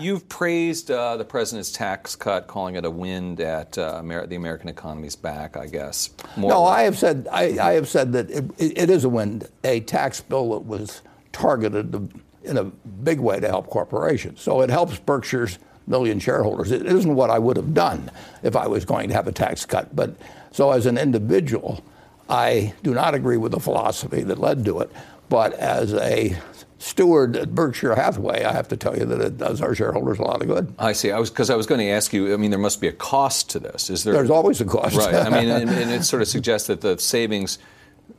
You've praised uh, the president's tax cut, calling it a wind at uh, Amer- the American economy's back. I guess. More no, I have said I, I have said that it, it is a wind, a tax bill that was targeted in a big way to help corporations. So it helps Berkshire's million shareholders. It isn't what I would have done if I was going to have a tax cut. But so as an individual, I do not agree with the philosophy that led to it. But as a steward at Berkshire Hathaway, I have to tell you that it does our shareholders a lot of good. I see. I was because I was going to ask you. I mean, there must be a cost to this. Is there? There's always a cost, right? I mean, and, and it sort of suggests that the savings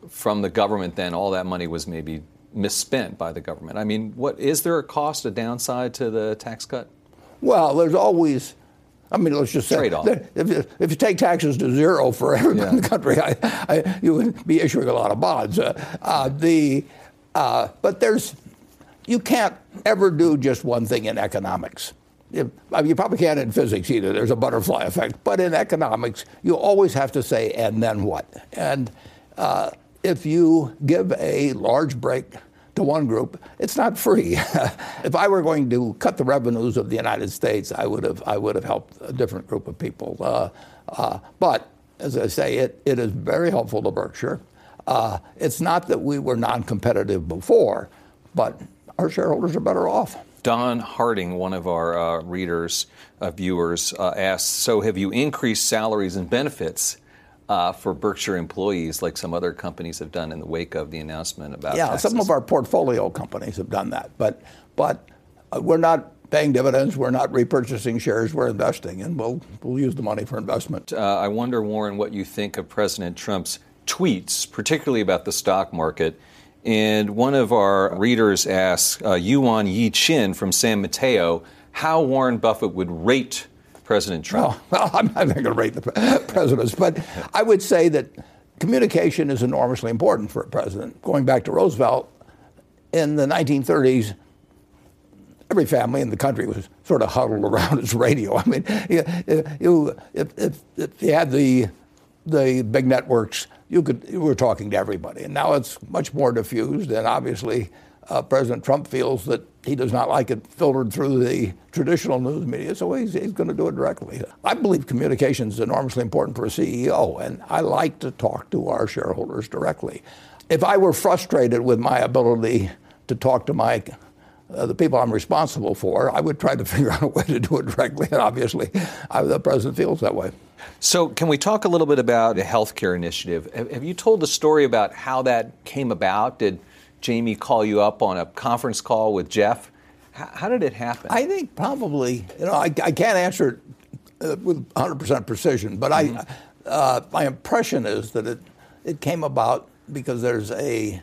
from the government, then all that money was maybe misspent by the government. I mean, what is there a cost, a downside to the tax cut? Well, there's always. I mean, let's just say if you, if you take taxes to zero for everyone yeah. in the country, I, I, you would be issuing a lot of bonds. Uh, uh, the, uh, but there's you can't ever do just one thing in economics. You, probably can't in physics either. There's a butterfly effect. But in economics, you always have to say, and then what? And uh, if you give a large break to one group, it's not free. if I were going to cut the revenues of the United States, I would have, I would have helped a different group of people. Uh, uh, but as I say, it, it is very helpful to Berkshire. Uh, it's not that we were non competitive before, but our shareholders are better off. Don Harding, one of our uh, readers, uh, viewers, uh, asked So, have you increased salaries and benefits uh, for Berkshire employees like some other companies have done in the wake of the announcement about Yeah, taxes? some of our portfolio companies have done that. But, but uh, we're not paying dividends, we're not repurchasing shares, we're investing, and we'll, we'll use the money for investment. Uh, I wonder, Warren, what you think of President Trump's tweets, particularly about the stock market and one of our readers asks uh, Yuan Yi Chin from San Mateo how Warren Buffett would rate President Trump. Well, I'm not going to rate the presidents, but I would say that communication is enormously important for a president. Going back to Roosevelt, in the 1930s, every family in the country was sort of huddled around its radio. I mean, you, you, if, if, if you had the, the big networks, you could you were talking to everybody. And now it's much more diffused, and obviously uh, President Trump feels that he does not like it filtered through the traditional news media, so he's, he's going to do it directly. I believe communication is enormously important for a CEO, and I like to talk to our shareholders directly. If I were frustrated with my ability to talk to my uh, the people I'm responsible for, I would try to figure out a way to do it directly. And obviously, I, the president feels that way. So, can we talk a little bit about the healthcare initiative? Have, you told the story about how that came about? Did Jamie call you up on a conference call with Jeff? How, how did it happen? I think probably, you know, I, I can't answer it uh, with 100% precision, but mm-hmm. I, uh, my impression is that it, it came about because there's a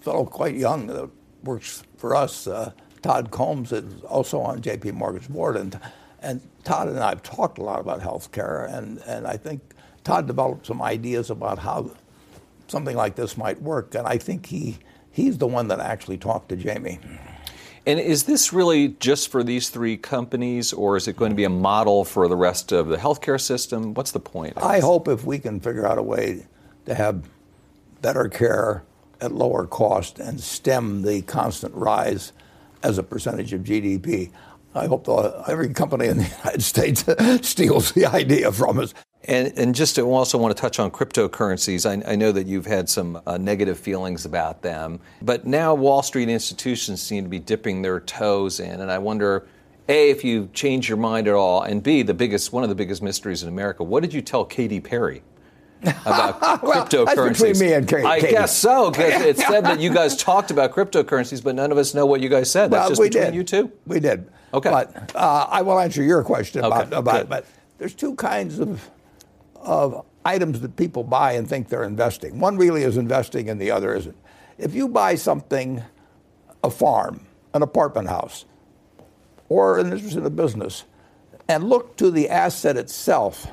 fellow quite young that works for us, uh, Todd Combs, is also on J.P. Morgan's board, and and Todd and I have talked a lot about healthcare, and and I think Todd developed some ideas about how something like this might work, and I think he he's the one that actually talked to Jamie. And is this really just for these three companies, or is it going to be a model for the rest of the healthcare system? What's the point? I, I hope if we can figure out a way to have better care at lower cost and stem the constant rise as a percentage of GDP. I hope the, every company in the United States steals the idea from us. And, and, just to also want to touch on cryptocurrencies, I, I know that you've had some uh, negative feelings about them, but now Wall Street institutions seem to be dipping their toes in, and I wonder, a, if you change your mind at all, and b, the biggest, one of the biggest mysteries in America, what did you tell Katy Perry? about well, cryptocurrencies. between me and Katy. I guess so, because it said that you guys talked about cryptocurrencies, but none of us know what you guys said. That's well, just we between did. you two? We did. Okay. But uh, I will answer your question okay, about, about it. But there's two kinds of, of items that people buy and think they're investing. One really is investing, and the other isn't. If you buy something, a farm, an apartment house, or an interest in a business, and look to the asset itself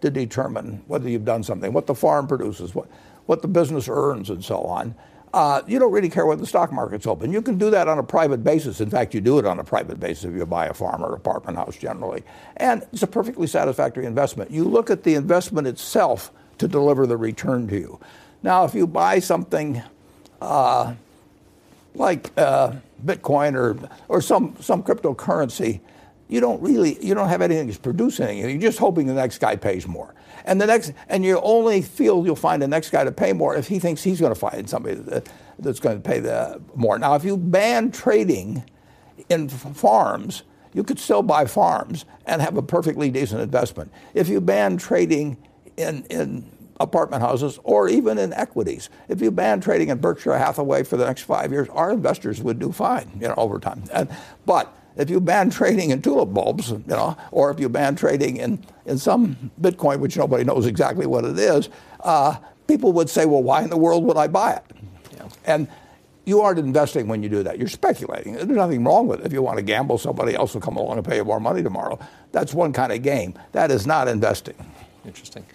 to determine whether you've done something, what the farm produces, what, what the business earns, and so on. Uh, you don't really care whether the stock market's open. You can do that on a private basis. In fact, you do it on a private basis if you buy a farm or apartment house generally. And it's a perfectly satisfactory investment. You look at the investment itself to deliver the return to you. Now, if you buy something uh, like uh, Bitcoin or, or some, some cryptocurrency, you don't really you don't have anything that's producing anything. You're just hoping the next guy pays more. And the next and you only feel you'll find the next guy to pay more if he thinks he's going to find somebody that, that's going to pay the more. Now, if you ban trading in farms, you could still buy farms and have a perfectly decent investment. If you ban trading in, in apartment houses or even in equities, if you ban trading in Berkshire Hathaway for the next five years, our investors would do fine, you know, over time. And, but if you ban trading in tulip bulbs, you know, or if you ban trading in, in some Bitcoin, which nobody knows exactly what it is, uh, people would say, well, why in the world would I buy it? Yeah. And you aren't investing when you do that. You're speculating. There's nothing wrong with it. If you want to gamble, somebody else will come along and pay you more money tomorrow. That's one kind of game. That is not investing. Interesting.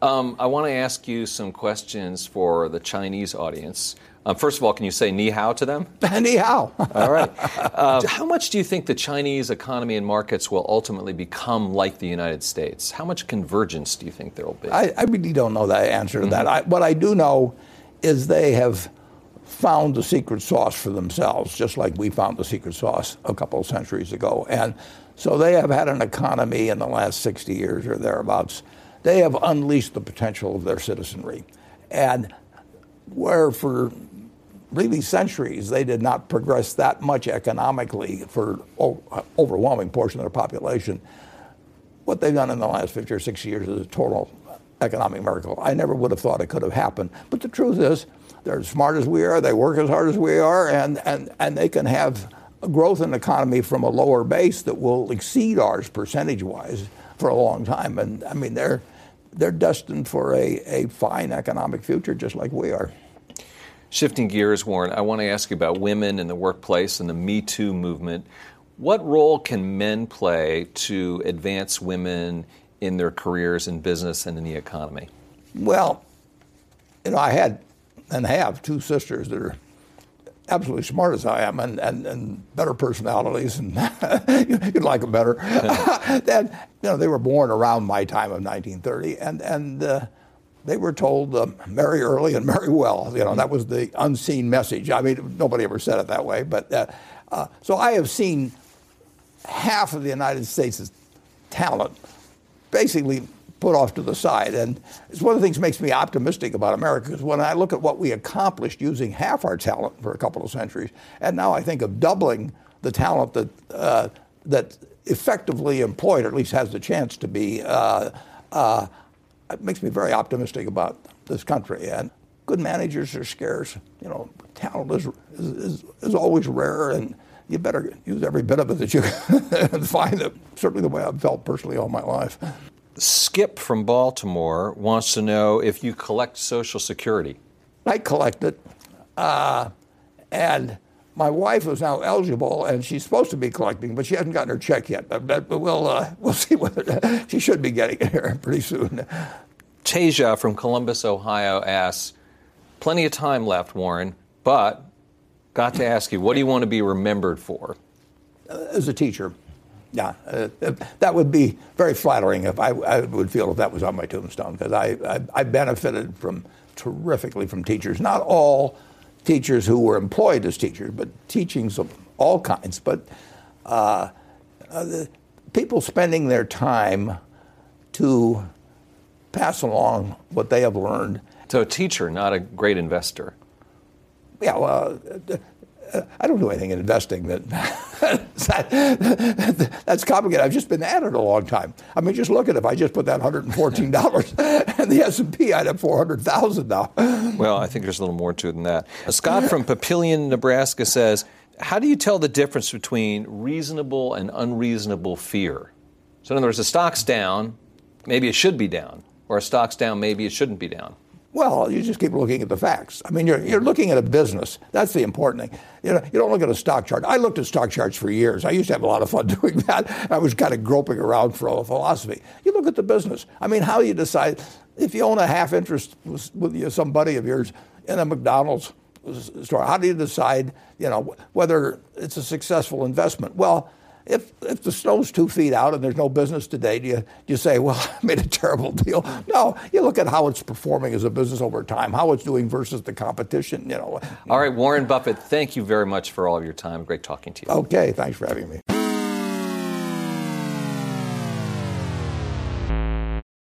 Um, I want to ask you some questions for the Chinese audience. Um, first of all, can you say ni hao to them? ni hao. all right. Uh, how much do you think the Chinese economy and markets will ultimately become like the United States? How much convergence do you think there will be? I, I really don't know the answer to mm-hmm. that. I, what I do know is they have found the secret sauce for themselves, just like we found the secret sauce a couple of centuries ago. And so they have had an economy in the last 60 years or thereabouts. They have unleashed the potential of their citizenry. And where for really centuries they did not progress that much economically for overwhelming portion of their population, what they've done in the last 50 or 60 years is a total economic miracle. I never would have thought it could have happened. But the truth is, they're as smart as we are, they work as hard as we are, and, and, and they can have a growth in the economy from a lower base that will exceed ours percentage wise for a long time. And I mean, they're, they're destined for a, a fine economic future just like we are. Shifting gears, Warren, I want to ask you about women in the workplace and the Me Too movement. What role can men play to advance women in their careers in business and in the economy? Well, you know, I had and have two sisters that are absolutely smart as I am and, and, and better personalities, and you'd like them better. and, you know, they were born around my time of 1930, and, and uh, they were told uh, marry early and marry well. You know, that was the unseen message. I mean, nobody ever said it that way, but uh, uh so I have seen half of the United States' talent basically put off to the side. And it's one of the things that makes me optimistic about America because when I look at what we accomplished using half our talent for a couple of centuries, and now I think of doubling the talent that uh, that effectively employed, or at least has the chance to be, uh, uh, it makes me very optimistic about this country. And good managers are scarce. You know, talent is, is, is always rare, and you better use every bit of it that you can find. It. Certainly, the way I've felt personally all my life. Skip from Baltimore wants to know if you collect Social Security. I collect it. Uh, and my wife is now eligible, and she's supposed to be collecting, but she hasn't gotten her check yet. But, but we'll, uh, we'll see whether she should be getting it here pretty soon. Tasia from Columbus, Ohio asks Plenty of time left, Warren, but got to ask you, what do you want to be remembered for? Uh, as a teacher. Yeah, uh, that would be very flattering if I, I, would feel if that was on my tombstone because I, I, I, benefited from terrifically from teachers. Not all teachers who were employed as teachers, but teachings of all kinds. But uh, uh, people spending their time to pass along what they have learned. So, a teacher, not a great investor. Yeah, well, I don't do anything in investing that, that's complicated. I've just been at it a long time. I mean, just look at it. If I just put that $114 and the S&P, I'd have 400,000 now. Well, I think there's a little more to it than that. Uh, Scott from Papillion, Nebraska says, how do you tell the difference between reasonable and unreasonable fear? So in other words, a stock's down, maybe it should be down, or a stock's down, maybe it shouldn't be down. Well, you just keep looking at the facts. I mean, you're, you're looking at a business. That's the important thing. You know, you don't look at a stock chart. I looked at stock charts for years. I used to have a lot of fun doing that. I was kind of groping around for a philosophy. You look at the business. I mean, how you decide if you own a half interest with, with you, some buddy of yours in a McDonald's store? How do you decide, you know, whether it's a successful investment? Well, if, if the snow's two feet out and there's no business today, do you, do you say, well, I made a terrible deal? No, you look at how it's performing as a business over time, how it's doing versus the competition, you know. All right, Warren Buffett, thank you very much for all of your time. Great talking to you. Okay, thanks for having me.